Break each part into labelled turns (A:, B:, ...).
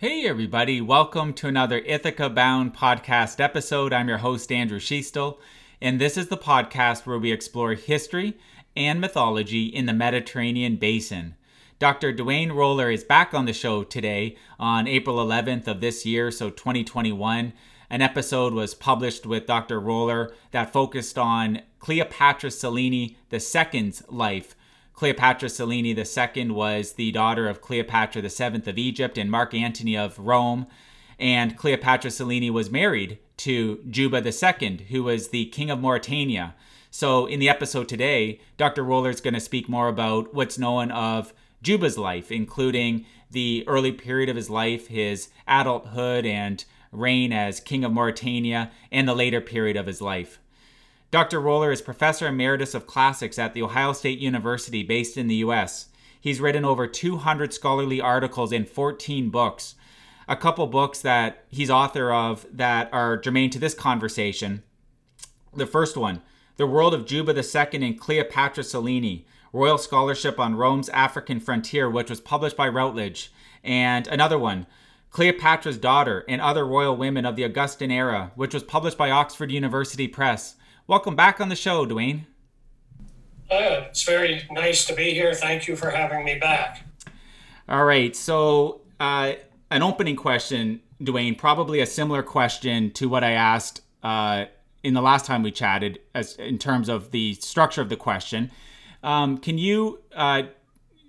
A: Hey, everybody, welcome to another Ithaca Bound podcast episode. I'm your host, Andrew Schiestel, and this is the podcast where we explore history and mythology in the Mediterranean basin. Dr. Duane Roller is back on the show today on April 11th of this year, so 2021. An episode was published with Dr. Roller that focused on Cleopatra Selene II's life Cleopatra Selene II was the daughter of Cleopatra VII of Egypt and Mark Antony of Rome. And Cleopatra Selene was married to Juba II, who was the king of Mauritania. So, in the episode today, Dr. Roller is going to speak more about what's known of Juba's life, including the early period of his life, his adulthood and reign as king of Mauritania, and the later period of his life. Dr. Roller is professor emeritus of classics at The Ohio State University, based in the U.S. He's written over 200 scholarly articles in 14 books. A couple books that he's author of that are germane to this conversation. The first one, The World of Juba II and Cleopatra Selene, Royal Scholarship on Rome's African Frontier, which was published by Routledge. And another one, Cleopatra's Daughter and Other Royal Women of the Augustan Era, which was published by Oxford University Press. Welcome back on the show, Duane.
B: Uh, it's very nice to be here. Thank you for having me back.
A: All right. So, uh, an opening question, Duane, probably a similar question to what I asked uh, in the last time we chatted, as in terms of the structure of the question. Um, can you, uh,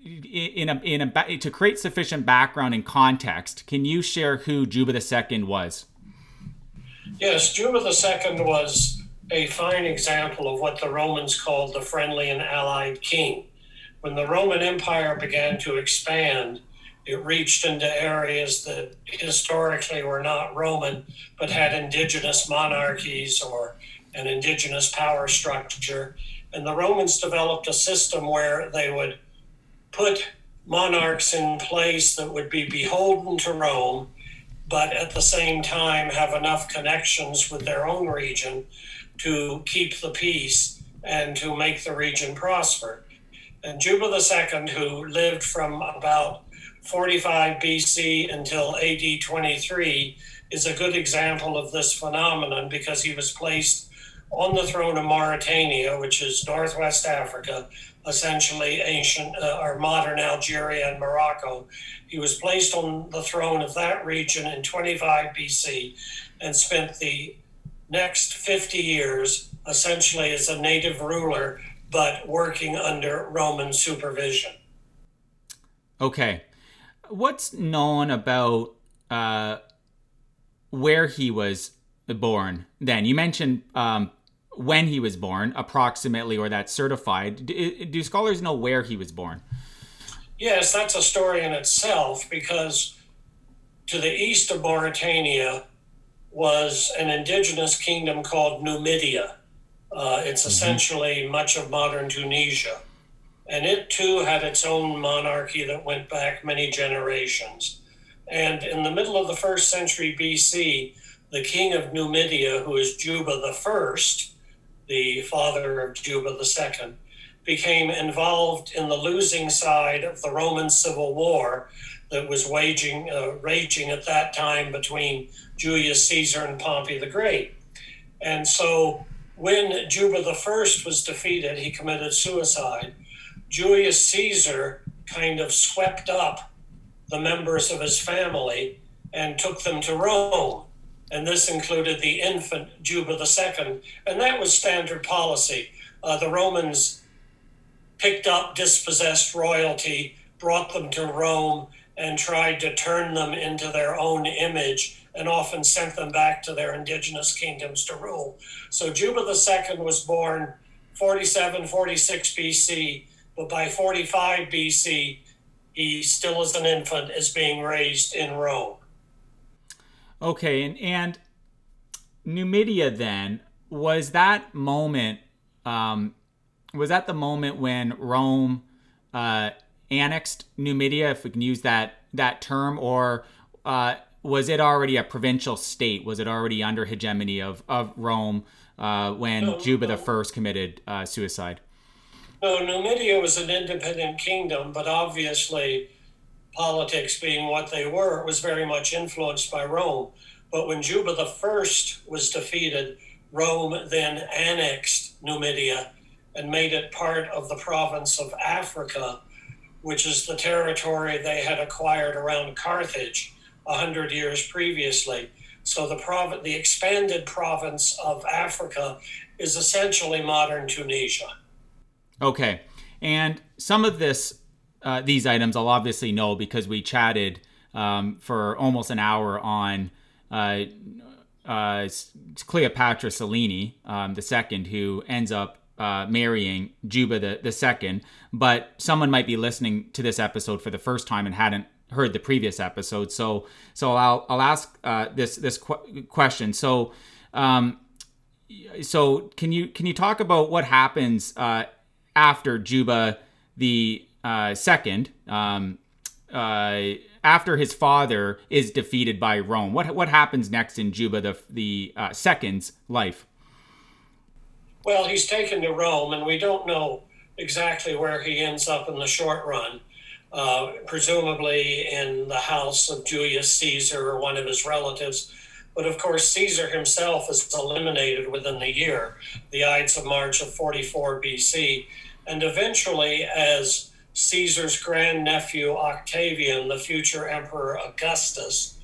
A: in a, in a, to create sufficient background and context, can you share who Juba II was?
B: Yes, Juba II was a fine example of what the Romans called the friendly and allied king. When the Roman Empire began to expand, it reached into areas that historically were not Roman, but had indigenous monarchies or an indigenous power structure. And the Romans developed a system where they would put monarchs in place that would be beholden to Rome, but at the same time have enough connections with their own region to keep the peace and to make the region prosper. And Juba II, who lived from about 45 BC until AD 23, is a good example of this phenomenon because he was placed on the throne of Mauritania, which is northwest Africa, essentially ancient uh, or modern Algeria and Morocco. He was placed on the throne of that region in 25 BC and spent the next 50 years essentially as a native ruler, but working under Roman supervision.
A: Okay. What's known about uh, where he was born then? You mentioned um, when he was born, approximately, or that's certified. Do, do scholars know where he was born?
B: Yes, that's a story in itself because to the east of Mauritania, was an indigenous kingdom called Numidia. Uh, it's mm-hmm. essentially much of modern Tunisia. And it too had its own monarchy that went back many generations. And in the middle of the first century BC, the king of Numidia, who is Juba the First, the father of Juba the Second, became involved in the losing side of the Roman Civil War that was waging, uh, raging at that time between Julius Caesar and Pompey the Great. And so when Juba First was defeated, he committed suicide. Julius Caesar kind of swept up the members of his family and took them to Rome. And this included the infant Juba II. And that was standard policy. Uh, the Romans picked up dispossessed royalty, brought them to Rome, and tried to turn them into their own image and often sent them back to their indigenous kingdoms to rule. So Juba II was born 47, 46 BC, but by 45 BC, he still as an infant is being raised in Rome.
A: Okay, and, and Numidia then, was that moment, um, was that the moment when Rome uh, annexed Numidia, if we can use that, that term, or uh, was it already a provincial state? Was it already under hegemony of, of Rome uh, when no, Juba no. the First committed uh, suicide?
B: No, Numidia was an independent kingdom, but obviously politics being what they were, it was very much influenced by Rome. But when Juba I was defeated, Rome then annexed Numidia and made it part of the province of Africa, which is the territory they had acquired around Carthage a hundred years previously. So the prov- the expanded province of Africa is essentially modern Tunisia.
A: Okay, and some of this, uh, these items, I'll obviously know because we chatted um, for almost an hour on uh, uh, Cleopatra Selene, um, the second, who ends up uh, marrying Juba the, the second. But someone might be listening to this episode for the first time and hadn't heard the previous episode. So so I'll I'll ask uh, this this qu- question. So um, so can you can you talk about what happens uh, after Juba the uh, second? Um, uh, after his father is defeated by Rome, what what happens next in Juba the the uh, second's life?
B: Well, he's taken to Rome, and we don't know exactly where he ends up in the short run. Uh, presumably in the house of Julius Caesar or one of his relatives. But of course, Caesar himself is eliminated within the year, the Ides of March of 44 BC. And eventually, as Caesar's grandnephew Octavian, the future Emperor Augustus,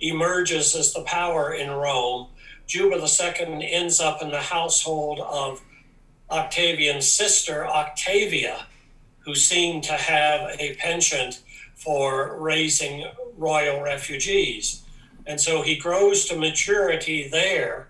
B: emerges as the power in Rome, Juba II ends up in the household of Octavian's sister, Octavia, who seemed to have a penchant for raising royal refugees. And so he grows to maturity there.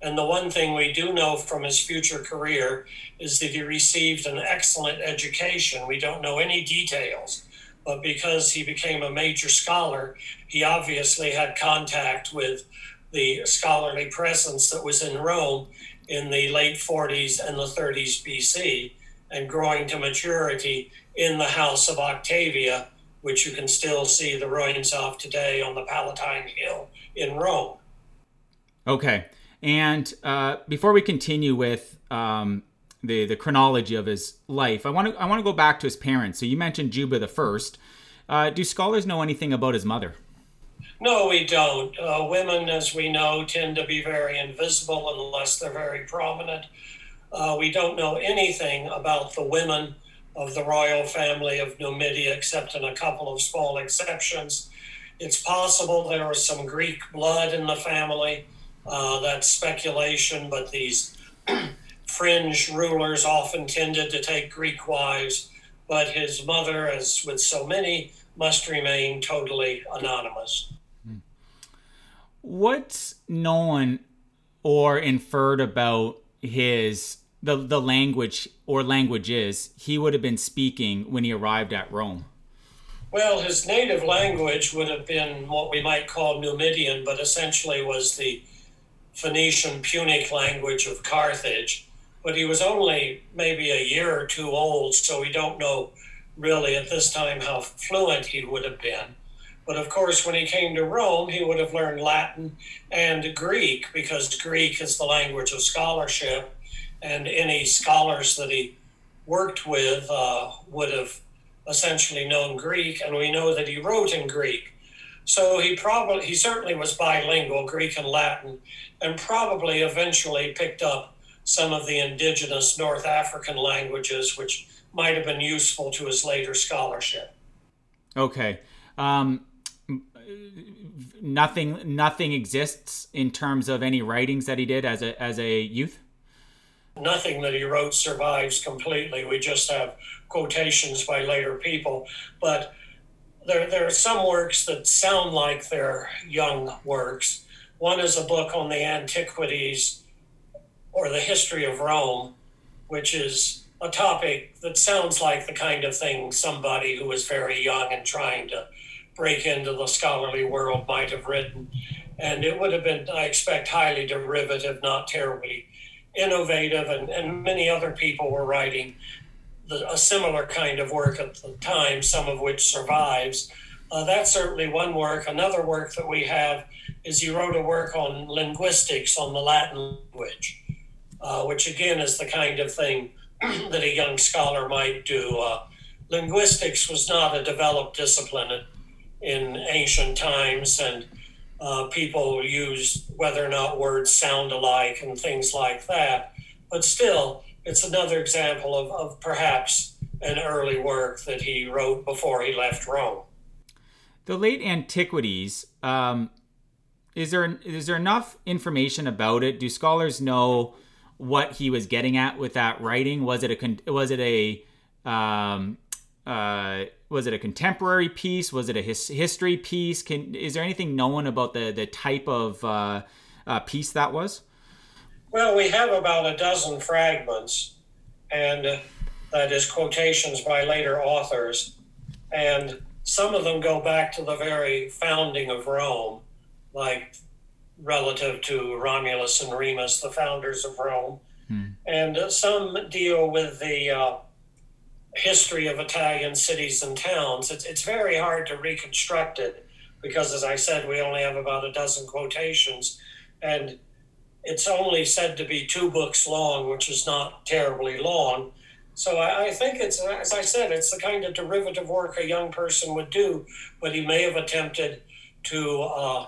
B: And the one thing we do know from his future career is that he received an excellent education. We don't know any details, but because he became a major scholar, he obviously had contact with the scholarly presence that was in Rome in the late 40s and the 30s BC and growing to maturity in the house of Octavia, which you can still see the ruins of today on the Palatine Hill in Rome.
A: Okay. And uh, before we continue with um, the the chronology of his life, I want to I want to go back to his parents. So you mentioned Juba the first. Uh, do scholars know anything about his mother?
B: No, we don't. Uh, women, as we know, tend to be very invisible unless they're very prominent. Uh, we don't know anything about the women of the royal family of Numidia, except in a couple of small exceptions. It's possible there was some Greek blood in the family. Uh, that's speculation, but these fringe rulers often tended to take Greek wives. But his mother, as with so many, must remain totally anonymous.
A: What's known or inferred about his the the language or languages he would have been speaking when he arrived at Rome?
B: Well, his native language would have been what we might call Numidian, but essentially was the Phoenician Punic language of Carthage. But he was only maybe a year or two old, so we don't know really at this time how fluent he would have been. But of course, when he came to Rome, he would have learned Latin and Greek because Greek is the language of scholarship and any scholars that he worked with uh, would have essentially known Greek, and we know that he wrote in Greek. So he probably he certainly was bilingual, Greek and Latin, and probably eventually picked up some of the indigenous North African languages, which might have been useful to his later scholarship.
A: Okay. Um, nothing nothing exists in terms of any writings that he did as a as a youth
B: nothing that he wrote survives completely. We just have quotations by later people. But there, there are some works that sound like they're young works. One is a book on the antiquities or the history of Rome, which is a topic that sounds like the kind of thing somebody who was very young and trying to break into the scholarly world might have written. And it would have been, I expect, highly derivative, not terribly innovative, and, and many other people were writing the, a similar kind of work at the time, some of which survives. Uh, that's certainly one work. Another work that we have is he wrote a work on linguistics on the Latin language, uh, which again is the kind of thing that a young scholar might do. Uh, linguistics was not a developed discipline in ancient times, and uh, people used whether or not words sound alike and things like that. But still, it's another example of, of perhaps an early work that he wrote before he left Rome.
A: The late antiquities. Um, is there is there enough information about it? Do scholars know what he was getting at with that writing? Was it a was it a um, uh, was it a contemporary piece? Was it a his, history piece? Can is there anything known about the the type of uh, uh, piece that was?
B: Well, we have about a dozen fragments, and uh, that is quotations by later authors, and some of them go back to the very founding of Rome, like relative to Romulus and Remus, the founders of Rome, hmm. and some deal with the uh, history of Italian cities and towns. It's, it's very hard to reconstruct it because, as I said, we only have about a dozen quotations, and it's only said to be two books long, which is not terribly long. So I, I, think it's, as I said, it's the kind of derivative work a young person would do, but he may have attempted to uh,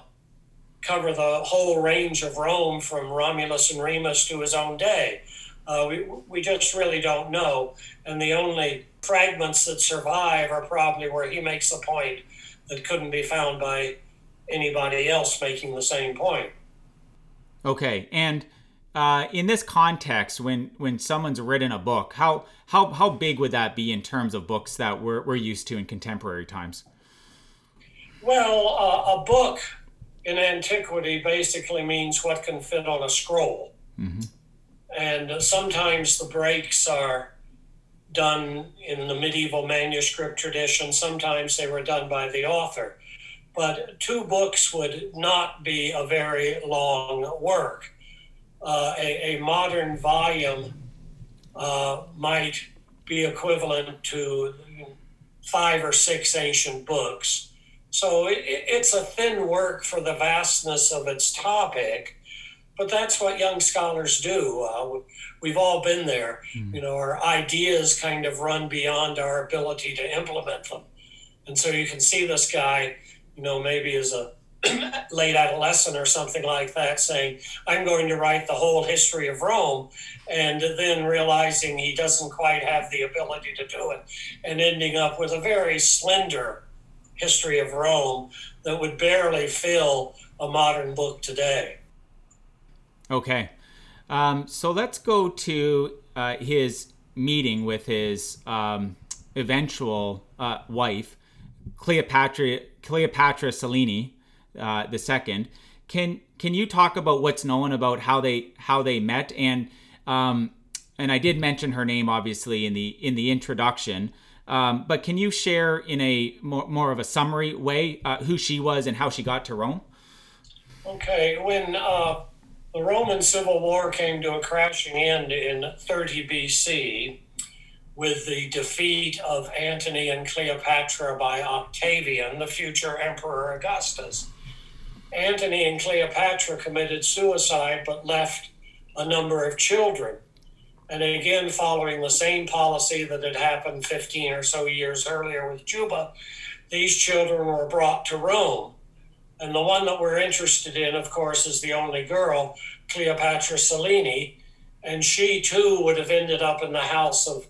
B: cover the whole range of Rome from Romulus and Remus to his own day. Uh, we, we just really don't know. And the only fragments that survive are probably where he makes a point that couldn't be found by anybody else making the same point.
A: Okay. And uh, in this context, when when someone's written a book, how how how big would that be in terms of books that we're, we're used to in contemporary times?
B: Well, uh, a book in antiquity basically means what can fit on a scroll. Mm-hmm and sometimes the breaks are done in the medieval manuscript tradition. Sometimes they were done by the author. But two books would not be a very long work. Uh, a, a, modern volume uh, might be equivalent to five or six ancient books. So it, it's a thin work for the vastness of its topic but that's what young scholars do. Uh, we've all been there. Mm-hmm. You know, our ideas kind of run beyond our ability to implement them. And so you can see this guy, you know, maybe as a late adolescent or something like that, saying, I'm going to write the whole history of Rome, and then realizing he doesn't quite have the ability to do it, and ending up with a very slender history of Rome that would barely fill a modern book today.
A: Okay. Um, so let's go to uh, his meeting with his um, eventual uh, wife, Cleopatra Cleopatra Selene uh, the second. Can can you talk about what's known about how they how they met and um, and I did mention her name obviously in the in the introduction. Um, but can you share in a more, more of a summary way uh, who she was and how she got to Rome?
B: Okay, when uh, the Roman Civil War came to a crashing end in 30 BC with the defeat of Antony and Cleopatra by Octavian, the future Emperor Augustus. Antony and Cleopatra committed suicide but left a number of children. And again, following the same policy that had happened 15 or so years earlier with Juba, these children were brought to Rome. And the one that we're interested in, of course, is the only girl, Cleopatra Selene. And she too would have ended up in the house of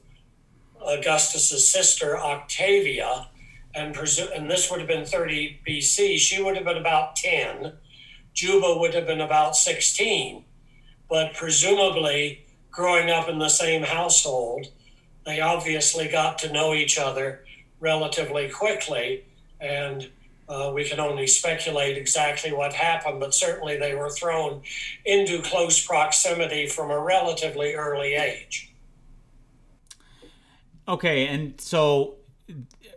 B: Augustus's sister, Octavia. And, presu- and this would have been 30 BC. She would have been about 10. Juba would have been about 16. But presumably, growing up in the same household, they obviously got to know each other relatively quickly. And uh, we can only speculate exactly what happened, but certainly they were thrown into close proximity from a relatively early age.
A: Okay, and so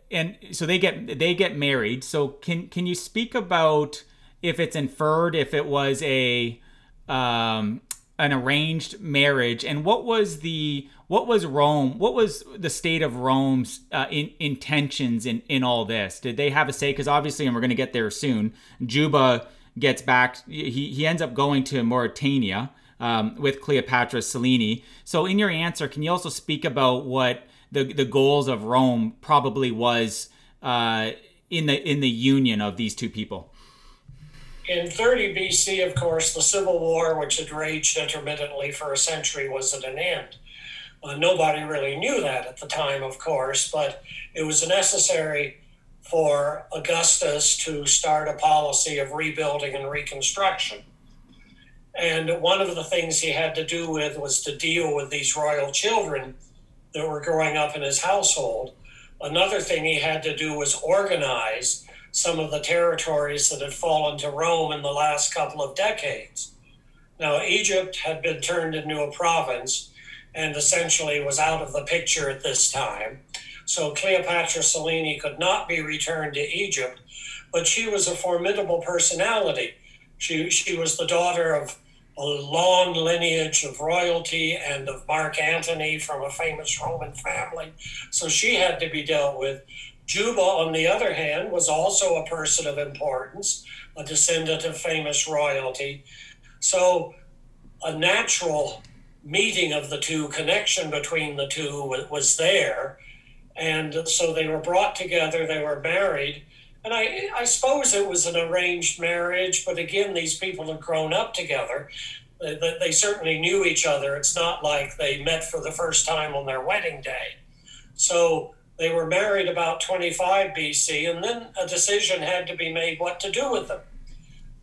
A: and so they get they get married. So can can you speak about if it's inferred if it was a um, an arranged marriage and what was the what was Rome? What was the state of Rome's uh, in, intentions in, in all this? Did they have a say? Because obviously, and we're going to get there soon, Juba gets back. He, he ends up going to Mauritania um, with Cleopatra Selene. So, in your answer, can you also speak about what the the goals of Rome probably was uh, in the in the union of these two people.
B: In 30 BC, of course, the Civil War, which had raged intermittently for a century, was at an end. Uh, nobody really knew that at the time, of course, but it was necessary for Augustus to start a policy of rebuilding and reconstruction. And one of the things he had to do with was to deal with these royal children that were growing up in his household. Another thing he had to do was organize some of the territories that had fallen to Rome in the last couple of decades. Now, Egypt had been turned into a province and essentially was out of the picture at this time. So Cleopatra Selene could not be returned to Egypt, but she was a formidable personality. She, she was the daughter of a long lineage of royalty and of Mark Antony from a famous Roman family. So she had to be dealt with. Juba, on the other hand, was also a person of importance, a descendant of famous royalty. So a natural meeting of the two, connection between the two was there. And so they were brought together, they were married. And I, I suppose it was an arranged marriage, but again, these people had grown up together. They, they certainly knew each other. It's not like they met for the first time on their wedding day. So they were married about 25 BC, and then a decision had to be made what to do with them.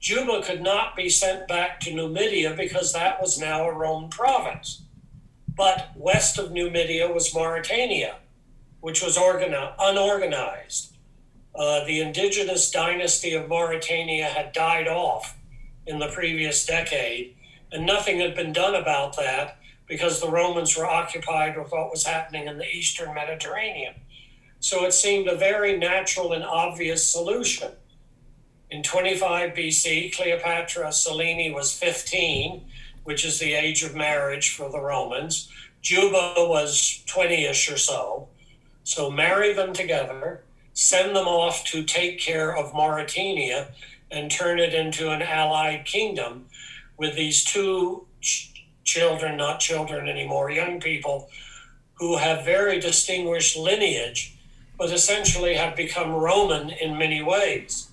B: Juba could not be sent back to Numidia because that was now a Roman province. But west of Numidia was Mauritania, which was organi- unorganized. Uh, the indigenous dynasty of Mauritania had died off in the previous decade, and nothing had been done about that because the Romans were occupied with what was happening in the eastern Mediterranean. So it seemed a very natural and obvious solution. In 25 BC, Cleopatra Selene was 15, which is the age of marriage for the Romans. Juba was 20 ish or so. So marry them together, send them off to take care of Mauritania and turn it into an allied kingdom with these two ch- children, not children anymore, young people who have very distinguished lineage but essentially have become Roman in many ways.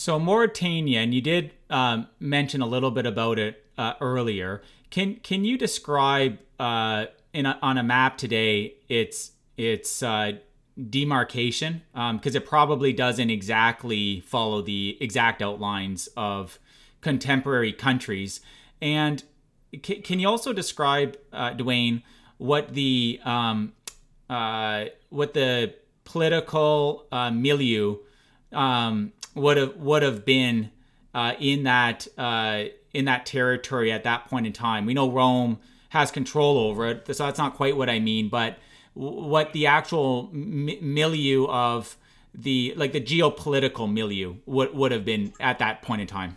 A: So Mauritania, and you did um, mention a little bit about it uh, earlier. Can can you describe uh, in a, on a map today its its uh, demarcation because um, it probably doesn't exactly follow the exact outlines of contemporary countries. And can, can you also describe, uh, Duane, what the um, uh, what the political uh, milieu um, would have would have been uh, in that uh, in that territory at that point in time. We know Rome has control over it, so that's not quite what I mean. But what the actual m- milieu of the like the geopolitical milieu would would have been at that point in time.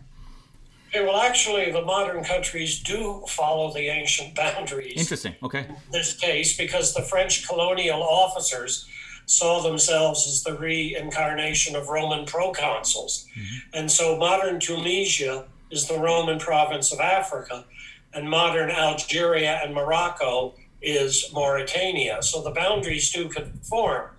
B: Okay, well, actually, the modern countries do follow the ancient boundaries.
A: Interesting. Okay.
B: In this case, because the French colonial officers saw themselves as the reincarnation of Roman proconsuls. Mm-hmm. And so modern Tunisia is the Roman province of Africa, and modern Algeria and Morocco is Mauritania. So the boundaries do conform.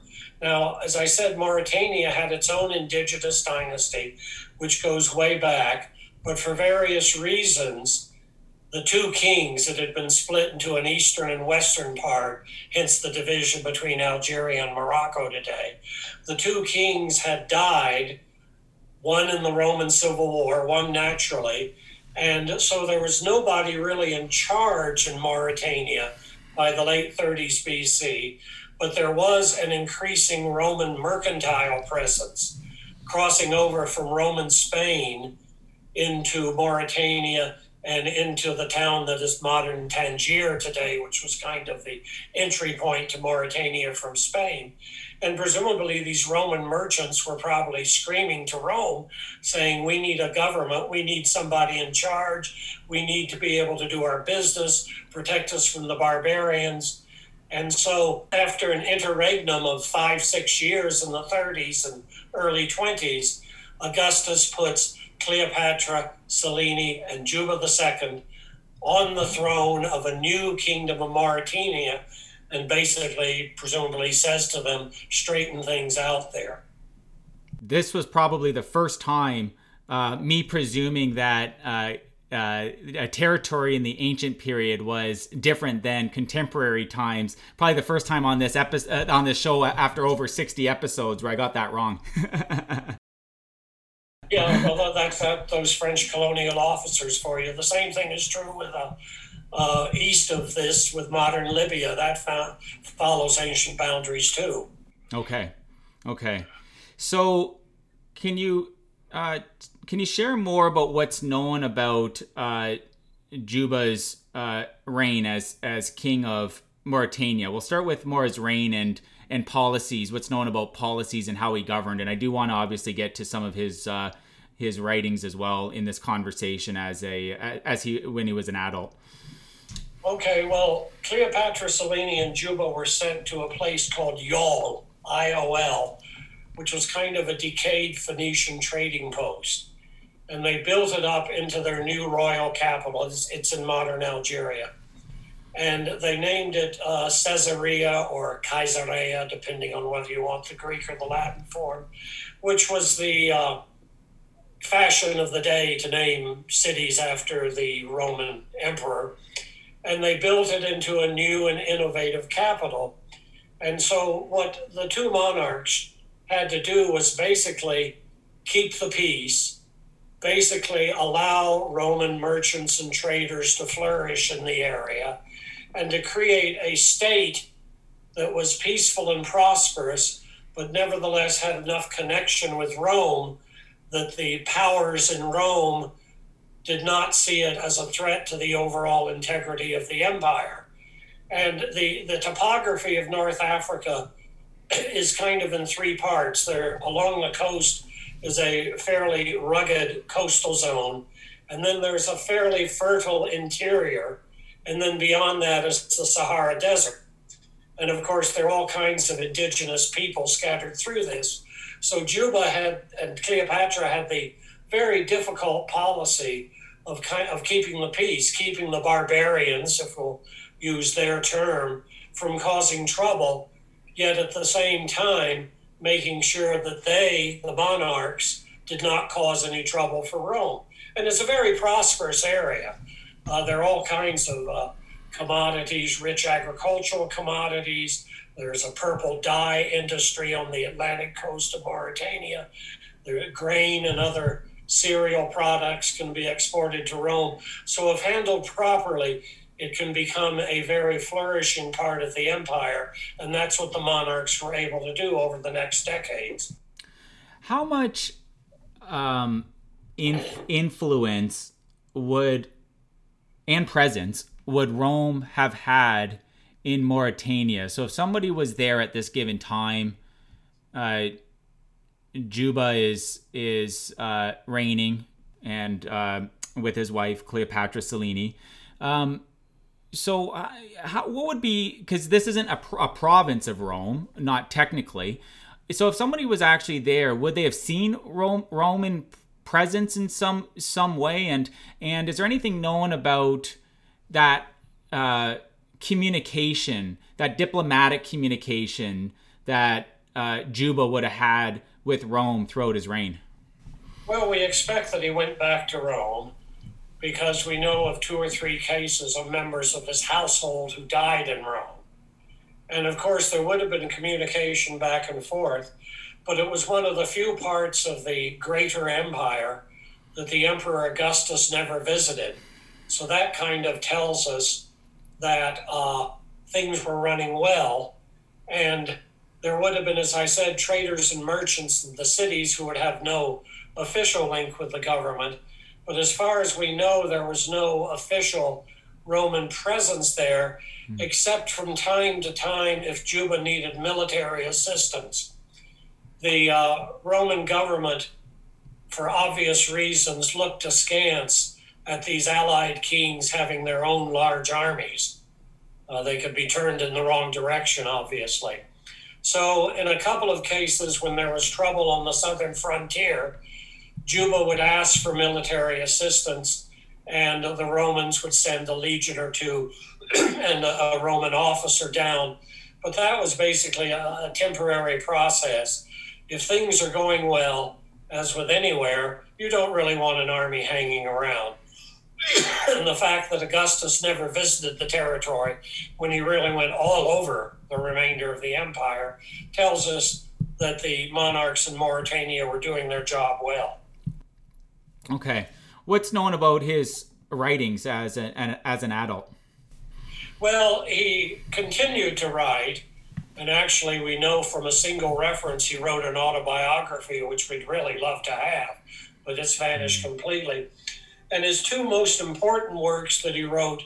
B: Now, as I said, Mauritania had its own indigenous dynasty, which goes way back. But for various reasons, the two kings that had been split into an eastern and western part, hence the division between Algeria and Morocco today, the two kings had died, one in the Roman Civil War, one naturally. And so there was nobody really in charge in Mauritania by the late 30s BC, but there was an increasing Roman mercantile presence crossing over from Roman Spain into Mauritania and into the town that is modern Tangier today, which was kind of the entry point to Mauritania from Spain. And presumably, these Roman merchants were probably screaming to Rome, saying, We need a government, we need somebody in charge, we need to be able to do our business, protect us from the barbarians. And so, after an interregnum of five, six years in the 30s and early 20s, Augustus puts Cleopatra, Selene, and Juba II on the throne of a new kingdom of Mauritania. and basically, presumably, says to them, straighten things out there.
A: This was probably the first time, uh, me presuming that uh, uh, a territory in the ancient period was different than contemporary times. Probably the first time on this episode uh, on this show after over sixty episodes where I got that wrong.
B: yeah, well, that's that, those French colonial officers for you. The same thing is true with uh, uh, east of this with modern Libya. That follows ancient boundaries too.
A: Okay, okay. So, can you uh, can you share more about what's known about uh, Juba's uh, reign as as king of Mauritania? We'll start with more his reign and and policies. What's known about policies and how he governed, and I do want to obviously get to some of his uh, his writings as well in this conversation as a as he when he was an adult.
B: Okay, well, Cleopatra, Selene, and Juba were sent to a place called Iol, I O L, which was kind of a decayed Phoenician trading post. And they built it up into their new royal capital. It's, it's in modern Algeria. And they named it uh, Caesarea or Caesarea, depending on whether you want the Greek or the Latin form, which was the uh, fashion of the day to name cities after the Roman emperor. And they built it into a new and innovative capital. And so, what the two monarchs had to do was basically keep the peace, basically allow Roman merchants and traders to flourish in the area, and to create a state that was peaceful and prosperous, but nevertheless had enough connection with Rome that the powers in Rome did not see it as a threat to the overall integrity of the empire. And the, the topography of North Africa is kind of in three parts. There, along the coast, is a fairly rugged coastal zone, and then there's a fairly fertile interior, and then beyond that is the Sahara Desert. And of course, there are all kinds of indigenous people scattered through this. So Juba had and Cleopatra had the very difficult policy of kind of keeping the peace, keeping the barbarians, if we'll use their term, from causing trouble yet at the same time making sure that they, the monarchs, did not cause any trouble for Rome. And it's a very prosperous area. Uh, there are all kinds of uh, commodities, rich agricultural commodities. There's a purple dye industry on the Atlantic coast of Mauritania. The grain and other cereal products can be exported to Rome. So, if handled properly, it can become a very flourishing part of the empire. And that's what the monarchs were able to do over the next decades.
A: How much um, inf- influence would and presence would Rome have had in Mauritania? So if somebody was there at this given time, uh, Juba is is uh, reigning and uh, with his wife Cleopatra Selene. Um, so, uh, how, what would be because this isn't a, a province of Rome, not technically. So, if somebody was actually there, would they have seen Rome, Roman presence in some some way? And and is there anything known about that uh, communication, that diplomatic communication that uh, Juba would have had with Rome throughout his reign?
B: Well, we expect that he went back to Rome because we know of two or three cases of members of his household who died in Rome. And of course, there would have been communication back and forth, but it was one of the few parts of the greater empire that the Emperor Augustus never visited. So that kind of tells us that uh, things were running well. And there would have been, as I said, traders and merchants in the cities who would have no official link with the government but as far as we know, there was no official Roman presence there, mm. except from time to time if Juba needed military assistance. The uh, Roman government, for obvious reasons, looked askance at these allied kings having their own large armies. Uh, they could be turned in the wrong direction, obviously. So, in a couple of cases, when there was trouble on the southern frontier, Juba would ask for military assistance, and the Romans would send a legion or two and a, a, Roman officer down. But that was basically a, a temporary process. If things are going well, as with anywhere, you don't really want an army hanging around. And the fact that Augustus never visited the territory when he really went all over the remainder of the empire tells us that the monarchs in Mauritania were doing their job well.
A: Okay. What's known about his writings as an, as an adult?
B: Well, he continued to write, and actually, we know from a single reference he wrote an autobiography, which we'd really love to have, but it's vanished mm. completely. And his two most important works that he wrote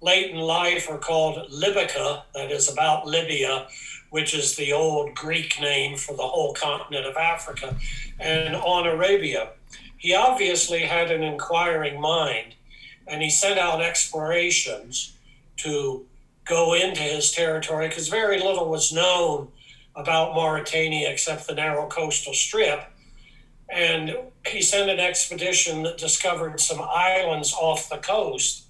B: late in life are called Libica, that is about Libya, which is the old Greek name for the whole continent of Africa, and On Arabia. He obviously had an inquiring mind, and he sent out explorations to go into his territory because very little was known about Mauritania except the narrow coastal strip. And he sent an expedition that discovered some islands off the coast,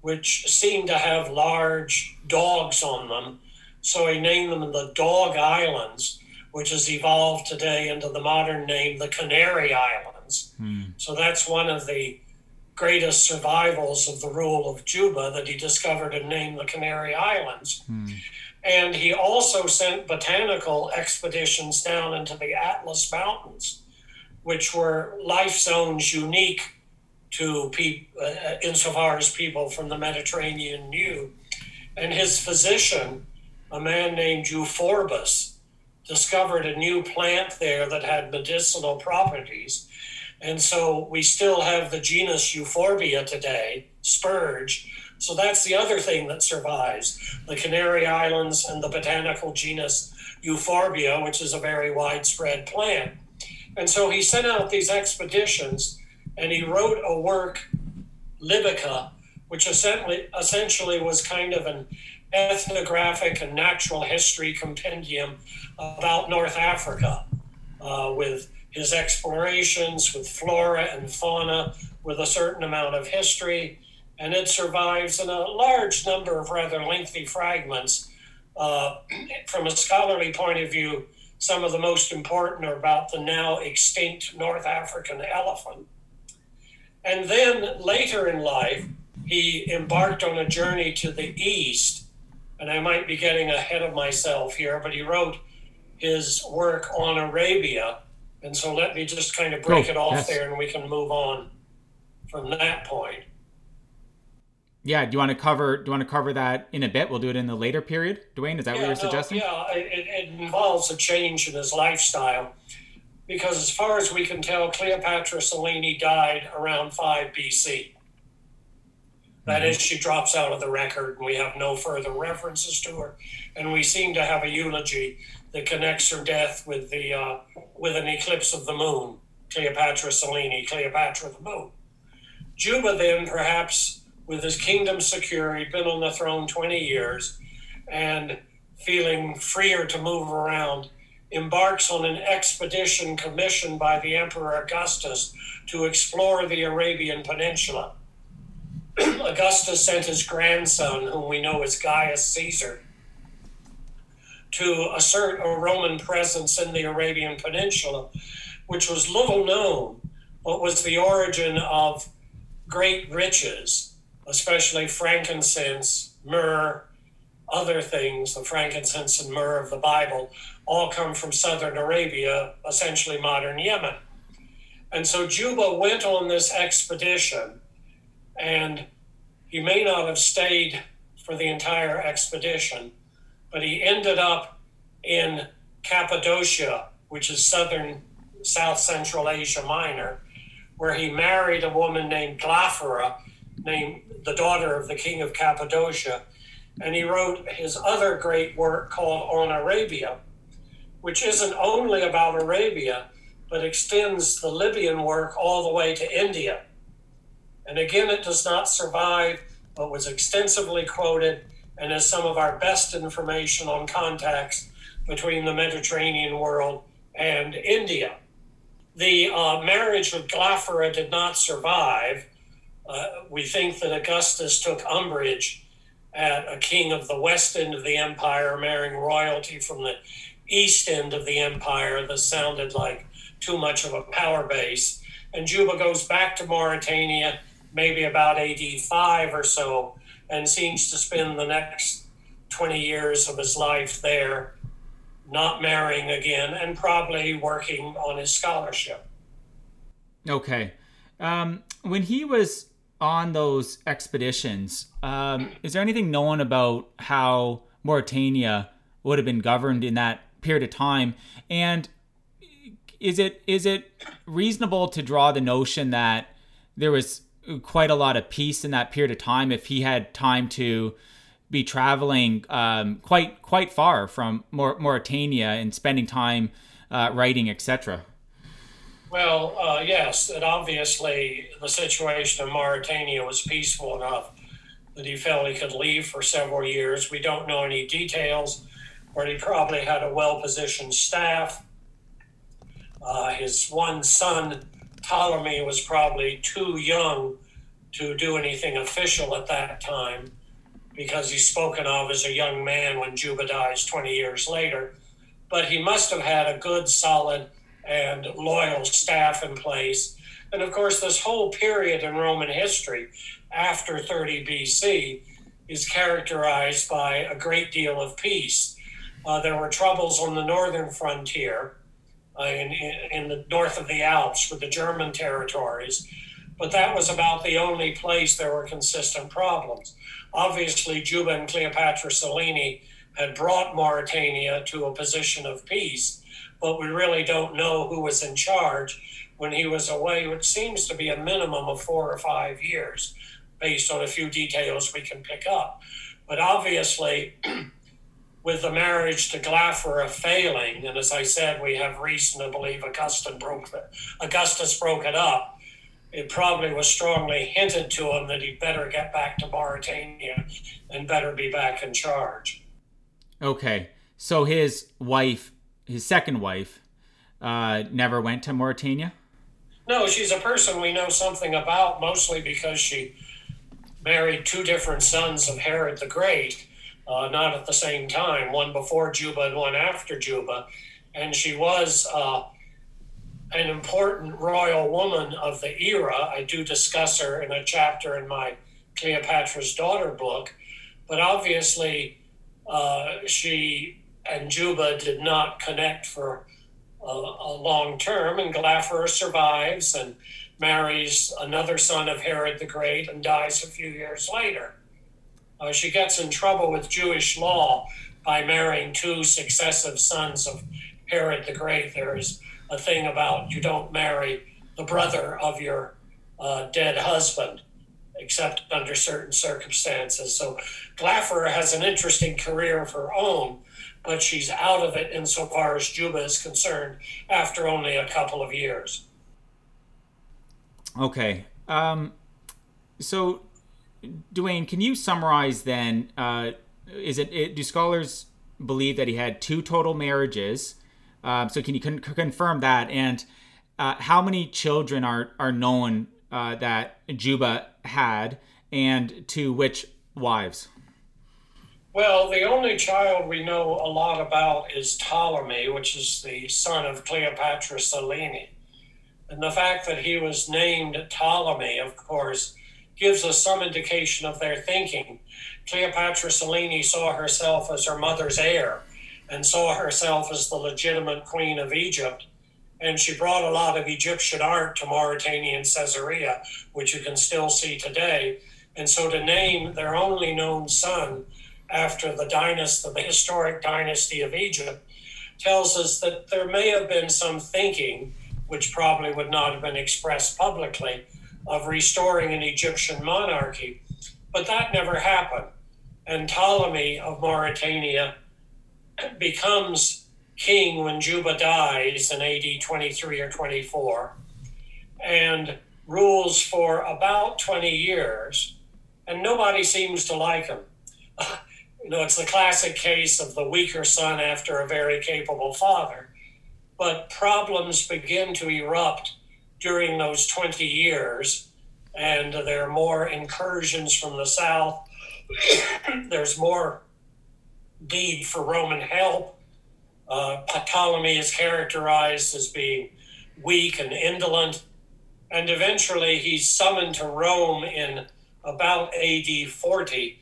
B: which seemed to have large dogs on them. So he named them the Dog Islands, which has evolved today into the modern name, the Canary Islands. Hmm. So that's one of the greatest survivals of the rule of Juba that he discovered and named the Canary Islands. Hmm. And he also sent botanical expeditions down into the Atlas Mountains, which were life zones unique to people, uh, insofar as people from the Mediterranean knew. And his physician, a man named Euphorbus, discovered a new plant there that had medicinal properties and so we still have the genus Euphorbia today, spurge. So that's the other thing that survives the Canary Islands and the botanical genus Euphorbia, which is a very widespread plant. And so he sent out these expeditions and he wrote a work, Libica, which essentially, essentially was kind of an ethnographic and natural history compendium about North Africa uh, with his explorations with flora and fauna with a certain amount of history, and it survives in a large number of rather lengthy fragments. Uh, from a scholarly point of view, some of the most important are about the now extinct North African elephant. And then later in life, he embarked on a journey to the east. And I might be getting ahead of myself here, but he wrote his work on Arabia, and so let me just kind of break oh, it off yes. there and we can move on from that point.
A: Yeah, do you want to cover do you want to cover that in a bit? We'll do it in the later period. Duane, is that
B: yeah,
A: what you're
B: no,
A: suggesting?
B: Yeah, it, it involves a change in his lifestyle. Because as far as we can tell, Cleopatra Selene died around 5 BC. That mm-hmm. is, she drops out of the record, and we have no further references to her. And we seem to have a eulogy that connects her death with the uh, with an eclipse of the moon, Cleopatra Selene, Cleopatra the moon. Juba then, perhaps with his kingdom secure, he'd been on the throne 20 years, and feeling freer to move around, embarks on an expedition commissioned by the Emperor Augustus to explore the Arabian Peninsula. Augustus sent his grandson, whom we know as Gaius Caesar, to assert a Roman presence in the Arabian Peninsula, which was little known, but was the origin of great riches, especially frankincense, myrrh, other things, the frankincense and myrrh of the Bible, all come from southern Arabia, essentially modern Yemen. And so Juba went on this expedition, and he may not have stayed for the entire expedition but he ended up in Cappadocia, which is southern South Central Asia Minor, where he married a woman named Glaphyra, named the daughter of the king of Cappadocia, and he wrote his other great work called On Arabia, which isn't only about Arabia, but extends the Libyan work all the way to India. And again, it does not survive, but was extensively quoted and is some of our best information on contacts between the Mediterranean world and India. The uh, marriage with Glaphyra did not survive. Uh, we think that Augustus took umbrage at a king of the west end of the empire marrying royalty from the east end of the empire that sounded like too much of a power base. And Juba goes back to Mauritania maybe about AD 5 or so and seems to spend the next 20 years of his life there, not marrying again and probably working on his scholarship.
A: Okay. Um, when he was on those expeditions, um, is there anything known about how Mauritania would have been governed in that period of time? And is it is it reasonable to draw the notion that there was quite a lot of peace in that period of time if he had time to be traveling um, quite quite far from Mauritania and spending time uh, writing, etc.
B: Well, uh, yes, and obviously the situation in Mauritania was peaceful enough that he felt he could leave for several years. We don't know any details, but he probably had a well positioned staff. Uh, his one son, Ptolemy, was probably too young to do anything official at that time because he's spoken of as a young man when Juba dies 20 years later. But he must have had a good, solid, and loyal staff in place. And of course, this whole period in Roman history after 30 BC is characterized by a great deal of peace. Uh, there were troubles on the northern frontier uh, in, in, the north of the Alps with the German territories, but that was about the only place there were consistent problems. Obviously, Juba and Cleopatra Selene had brought Mauritania to a position of peace but we really don't know who was in charge when he was away, which seems to be a minimum of four or five years based on a few details we can pick up. But obviously, with the marriage to Glaphyra failing, and as I said, we have reason to believe Augustus broke, the, Augustus broke it up. It probably was strongly hinted to him that he'd better get back to Mauritania and better be back in charge.
A: Okay. So his wife his second wife uh, never went to Mauritania?
B: No, she's a person we know something about, mostly because she married two different sons of Herod the Great, uh, not at the same time, one before Juba and one after Juba. And she was uh, an important royal woman of the era. I do discuss her in a chapter in my Cleopatra's Daughter book. But obviously, uh, she and Juba did not connect for a, a long term, and Glaphyra survives and marries another son of Herod the Great and dies a few years later. Uh, she gets in trouble with Jewish law by marrying two successive sons of Herod the Great. There is a thing about you don't marry the brother of your uh, dead husband, except under certain circumstances. So Glaphyra has an interesting career of her own, but she's out of it insofar as Juba is concerned after only a couple of years.
A: Okay. Um, so, Duane, can you summarize then? Uh, is it, it, do scholars believe that he had two total marriages? Um, so, can you con- confirm that? And uh, how many children are are known uh, that Juba had, and to which wives?
B: Well, the only child we know a lot about is Ptolemy, which is the son of Cleopatra Selene. And the fact that he was named Ptolemy, of course, gives us some indication of their thinking. Cleopatra Selene saw herself as her mother's heir and saw herself as the legitimate queen of Egypt. And she brought a lot of Egyptian art to Mauritania and Caesarea, which you can still see today. And so to name their only known son after the dynasty, the historic dynasty of Egypt, tells us that there may have been some thinking, which probably would not have been expressed publicly, of restoring an Egyptian monarchy. But that never happened. And Ptolemy of Mauritania becomes king when Juba dies in AD 23 or 24 and rules for about 20 years. And nobody seems to like him. You know, it's the classic case of the weaker son after a very capable father. But problems begin to erupt during those 20 years, and there are more incursions from the south, there's more need for Roman help. Uh, Ptolemy is characterized as being weak and indolent, and eventually he's summoned to Rome in about AD 40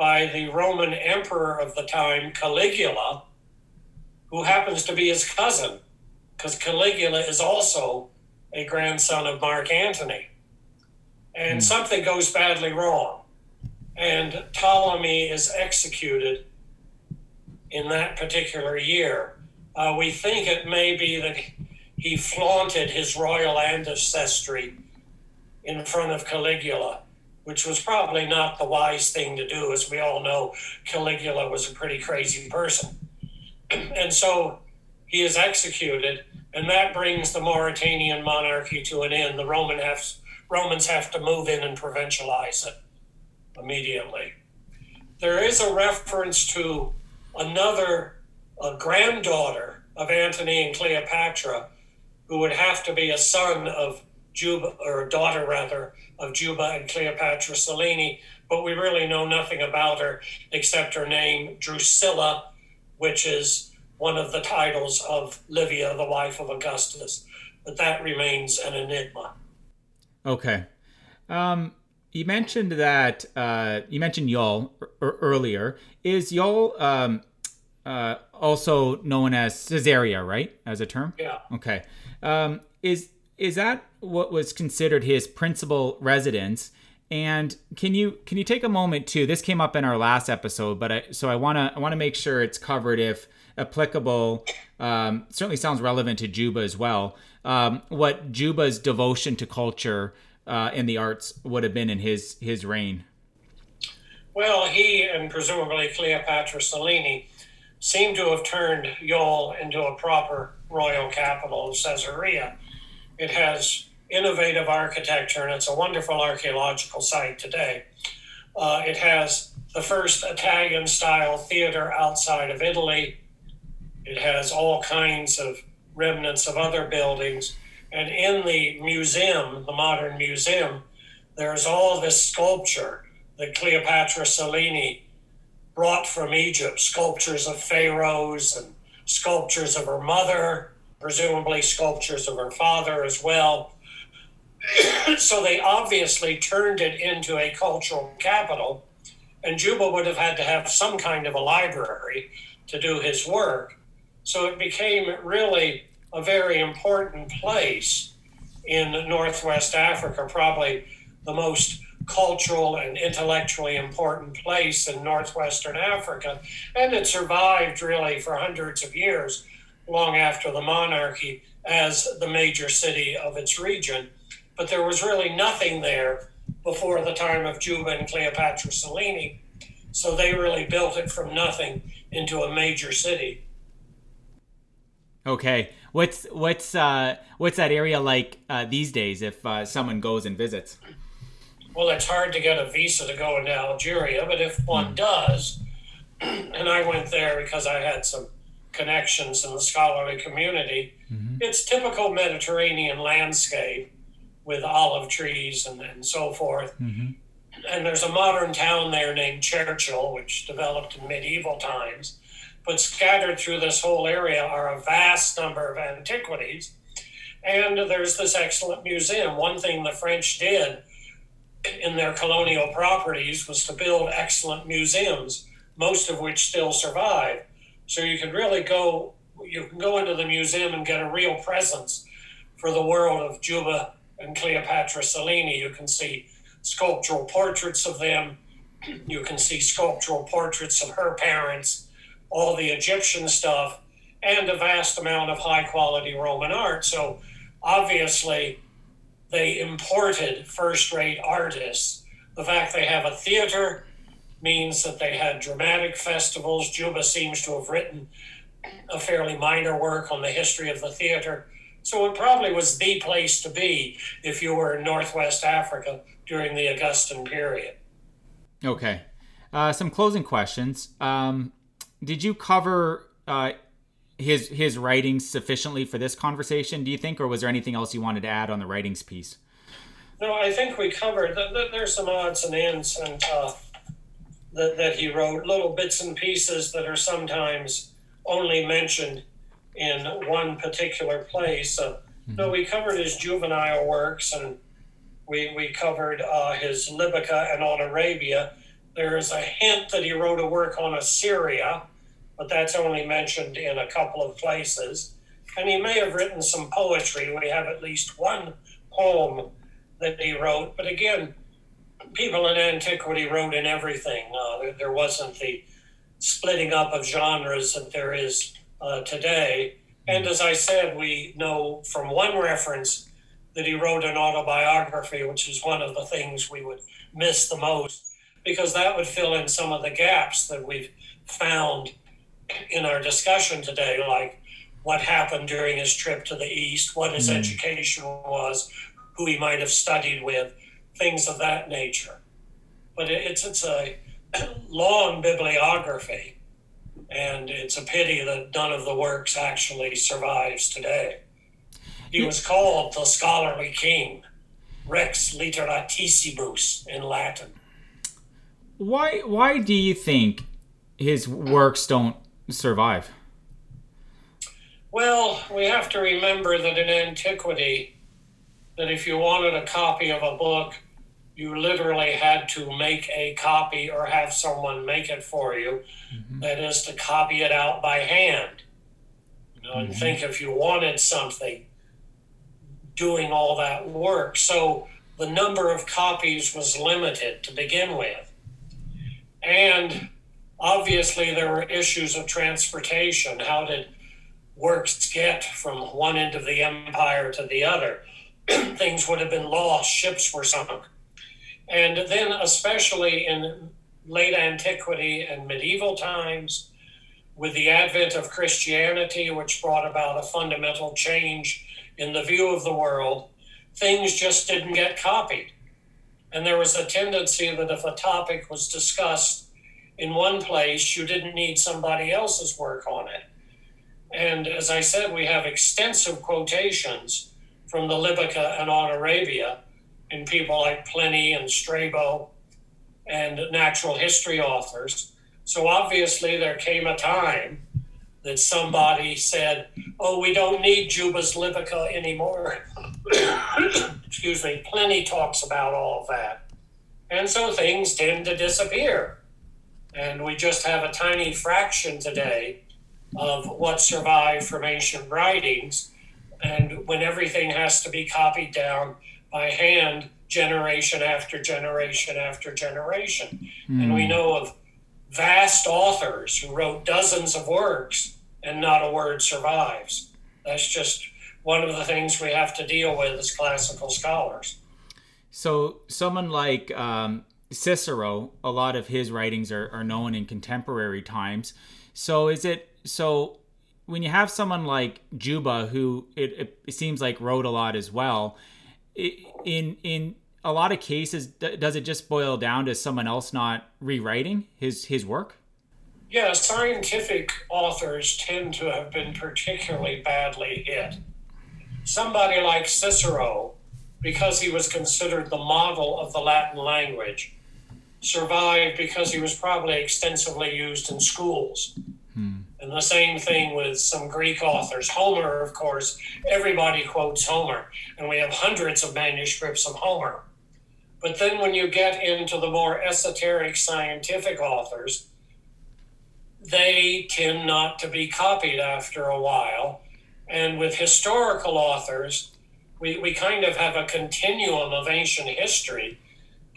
B: by the Roman emperor of the time, Caligula, who happens to be his cousin, because Caligula is also a grandson of Mark Antony. And mm. something goes badly wrong. And Ptolemy is executed in that particular year. Uh, we think it may be that he flaunted his royal ancestry in front of Caligula, which was probably not the wise thing to do. As we all know, Caligula was a pretty crazy person. and so he is executed, and that brings the Mauritanian monarchy to an end. The Roman have, Romans have to move in and provincialize it immediately. There is a reference to another a granddaughter of Antony and Cleopatra, who would have to be a son of Juba, or daughter rather, of Juba and Cleopatra Selene, but we really know nothing about her except her name, Drusilla, which is one of the titles of Livia, the wife of Augustus. But that remains an enigma.
A: Okay. Um, you mentioned that uh, you mentioned Iol earlier. Is Iol um, uh, also known as Caesarea, right, as a term?
B: Yeah.
A: Okay. Um, is is that what was considered his principal residence? And can you can you take a moment to this came up in our last episode, but I so I wanna I wanna make sure it's covered if applicable. Um, certainly sounds relevant to Juba as well. Um, what Juba's devotion to culture uh, in the arts would have been in his his reign?
B: Well, he and presumably Cleopatra Selene seem to have turned Iol into a proper royal capital of Caesarea. It has innovative architecture and it's a wonderful archaeological site today. Uh, it has the first Italian style theater outside of Italy. It has all kinds of remnants of other buildings. And in the museum, the modern museum, there's all this sculpture that Cleopatra Selene brought from Egypt sculptures of pharaohs and sculptures of her mother, presumably sculptures of her father as well. so they obviously turned it into a cultural capital, and Juba would have had to have some kind of a library to do his work. So it became really a very important place in Northwest Africa, probably the most cultural and intellectually important place in Northwestern Africa. And it survived really for hundreds of years, long after the monarchy, as the major city of its region. But there was really nothing there before the time of Juba and Cleopatra Selene. So they really built it from nothing into a major city.
A: Okay, what's what's uh, what's that area like uh, these days? If uh, someone goes and visits,
B: well, it's hard to get a visa to go into Algeria, but if one mm. does, and I went there because I had some connections in the scholarly community, mm-hmm. it's typical Mediterranean landscape with olive trees and, and so forth. Mm-hmm. And there's a modern town there named Cherchell, which developed in medieval times but scattered through this whole area are a vast number of antiquities. And there's this excellent museum. One thing the French did in their colonial properties was to build excellent museums, most of which still survive. So you can really go you can go into the museum and get a real presence for the world of Juba and Cleopatra Selene. You can see sculptural portraits of them. You can see sculptural portraits of her parents all the Egyptian stuff, and a vast amount of high quality Roman art. So obviously, they imported first rate artists. The fact they have a theater means that they had dramatic festivals. Juba seems to have written a fairly minor work on the history of the theater. So it probably was the place to be if you were in Northwest Africa during the Augustan period.
A: Okay. Uh, some closing questions. Um, did you cover uh, his his writings sufficiently for this conversation? Do you think, or was there anything else you wanted to add on the writings piece?
B: No, I think we covered. There's some odds and ends, and uh, that, that he wrote, little bits and pieces that are sometimes only mentioned in one particular place. Uh, mm-hmm. No, we covered his juvenile works and we, we covered uh, his Libyka and on Arabia. There is a hint that he wrote a work on Assyria, but that's only mentioned in a couple of places. And he may have written some poetry. We have at least one poem that he wrote. But again, people in antiquity wrote in everything. Uh, there, there, wasn't the splitting up of genres that there is uh, today. And as I said, we know from one reference that he wrote an autobiography, which is one of the things we would miss the most, because that would fill in some of the gaps that we've found in our discussion today, like what happened during his trip to the East, what his mm. education was, who he might have studied with, things of that nature. But it's it's a long bibliography, and it's a pity that none of the works actually survives today. He was called the scholarly king, Rex Litteratissimus in Latin.
A: Why why do you think his works don't survive?
B: Well, we have to remember that in antiquity, that if you wanted a copy of a book, you literally had to make a copy or have someone make it for you. Mm-hmm. That is to copy it out by hand. You know, mm-hmm. and think if you wanted something, doing all that work. So the number of copies was limited to begin with. And obviously, there were issues of transportation. How did works get from one end of the empire to the other. Things would have been lost, ships were sunk. And then, especially in late antiquity and medieval times, with the advent of Christianity, which brought about a fundamental change in the view of the world, things just didn't get copied. And there was a tendency that if a topic was discussed in one place, you didn't need somebody else's work on it. And as I said, we have extensive quotations from the Libyka and on Arabia in people like Pliny and Strabo and natural history authors. So obviously, there came a time that somebody said, Oh, we don't need Juba's Libyka anymore. Excuse me, Pliny talks about all of that. And so things tend to disappear. And we just have a tiny fraction today of what survived from ancient writings. And when everything has to be copied down by hand, generation after generation after generation. Mm. And we hmm. know of vast authors who wrote dozens of works and not a word survives. That's just one of the things we have to deal with as classical scholars.
A: So, someone like um, Cicero, a lot of his writings are, are known in contemporary times. So, is it so when you have someone like Juba, who it, it seems like wrote a lot as well, in in a lot of cases, does it just boil down to someone else not rewriting his his work?
B: Yeah, scientific authors tend to have been particularly badly hit. Somebody like Cicero, because he was considered the model of the Latin language, survived because he was probably extensively used in schools. Hmm. And the same thing with some Greek authors. Homer, of course, everybody quotes Homer, and we have hundreds of manuscripts of Homer. But then when you get into the more esoteric scientific authors, they tend not to be copied after a while. And with historical authors, we, we kind of have a continuum of ancient history,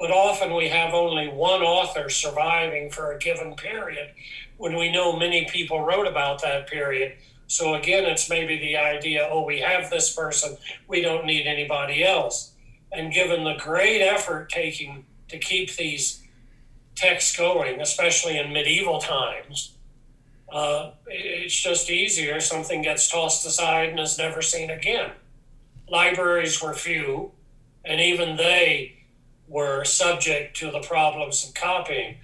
B: but often we have only one author surviving for a given period when we know many people wrote about that period. So again, it's maybe the idea, oh, we have this person, we don't need anybody else. And given the great effort taking to keep these texts going, especially in medieval times, uh, it's just easier. Something gets tossed aside and is never seen again. Libraries were few, and even they were subject to the problems of copying.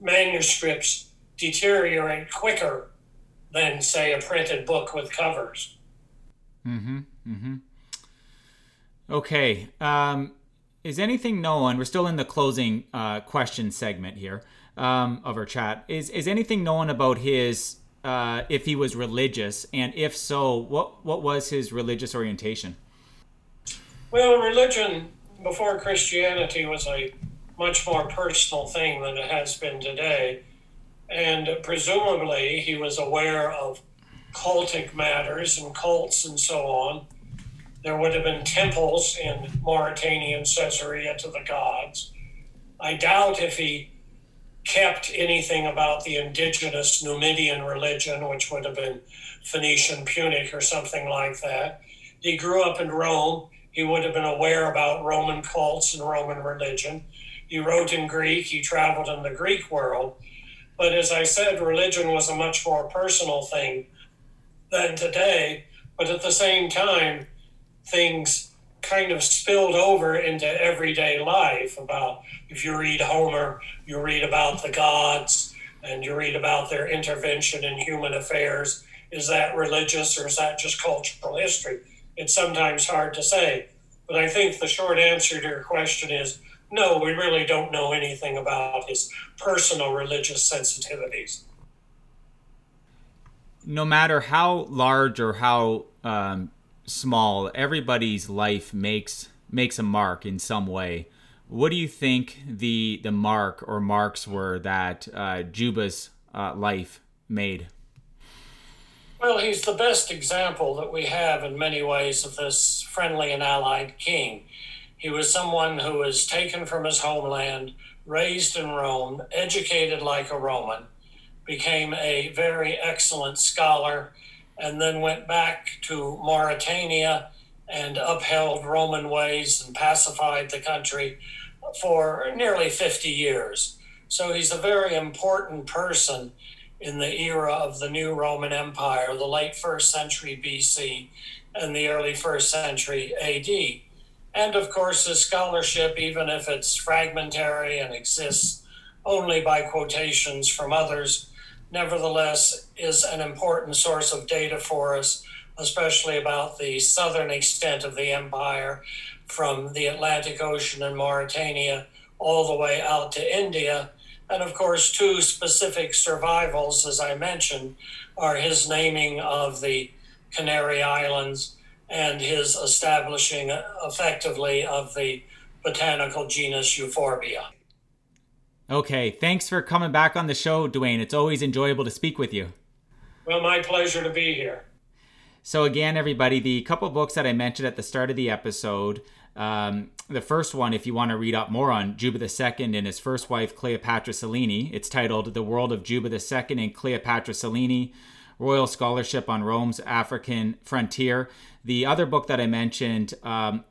B: Manuscripts deteriorate quicker than, say, a printed book with covers.
A: Mm-hmm. Mm-hmm. Okay. Um, is anything known? We're still in the closing uh, question segment here um, of our chat. Is is anything known about his uh, if he was religious, and if so, what what was his religious orientation?
B: Well, religion before Christianity was a much more personal thing than it has been today, and presumably he was aware of cultic matters and cults and so on. There would have been temples in Mauritania and Caesarea to the gods. I doubt if he kept anything about the indigenous Numidian religion, which would have been Phoenician Punic or something like that. He grew up in Rome. He would have been aware about Roman cults and Roman religion. He wrote in Greek. He traveled in the Greek world. But as I said, religion was a much more personal thing than today. But at the same time, things kind of spilled over into everyday life about if you read Homer, you read about the gods and you read about their intervention in human affairs. Is that religious or is that just cultural history? It's sometimes hard to say. But I think the short answer to your question is no, we really don't know anything about his personal religious sensitivities.
A: No matter how large or how um, small, everybody's life makes makes a mark in some way. What do you think the the mark or marks were that uh, Juba's uh, life made?
B: Well, he's the best example that we have in many ways of this friendly and allied king. He was someone who was taken from his homeland, raised in Rome, educated like a Roman, became a very excellent scholar, and then went back to Mauritania and upheld Roman ways and pacified the country for nearly 50 years. So he's a very important person in the era of the new Roman Empire, the late first century BC and the early first century AD. And of course, his scholarship, even if it's fragmentary and exists only by quotations from others, nevertheless is an important source of data for us, especially about the southern extent of the empire from the Atlantic Ocean and Mauritania all the way out to India. And of course, two specific survivals, as I mentioned, are his naming of the Canary Islands and his establishing effectively of the botanical genus Euphorbia.
A: Okay, thanks for coming back on the show, Duane. It's always enjoyable to speak with you.
B: Well, my pleasure to be here.
A: So, again, everybody, the couple books that I mentioned at the start of the episode um, the first one, if you want to read up more on Juba II and his first wife, Cleopatra Selene, it's titled The World of Juba II and Cleopatra Selene Royal Scholarship on Rome's African Frontier. The other book that I mentioned um,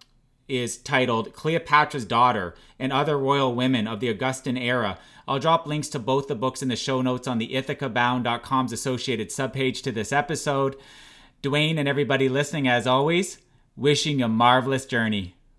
A: is titled Cleopatra's Daughter and Other Royal Women of the Augustan Era. I'll drop links to both the books in the show notes on the ithacabound.com's associated subpage to this episode. Duane and everybody listening, as always, wishing a marvelous journey.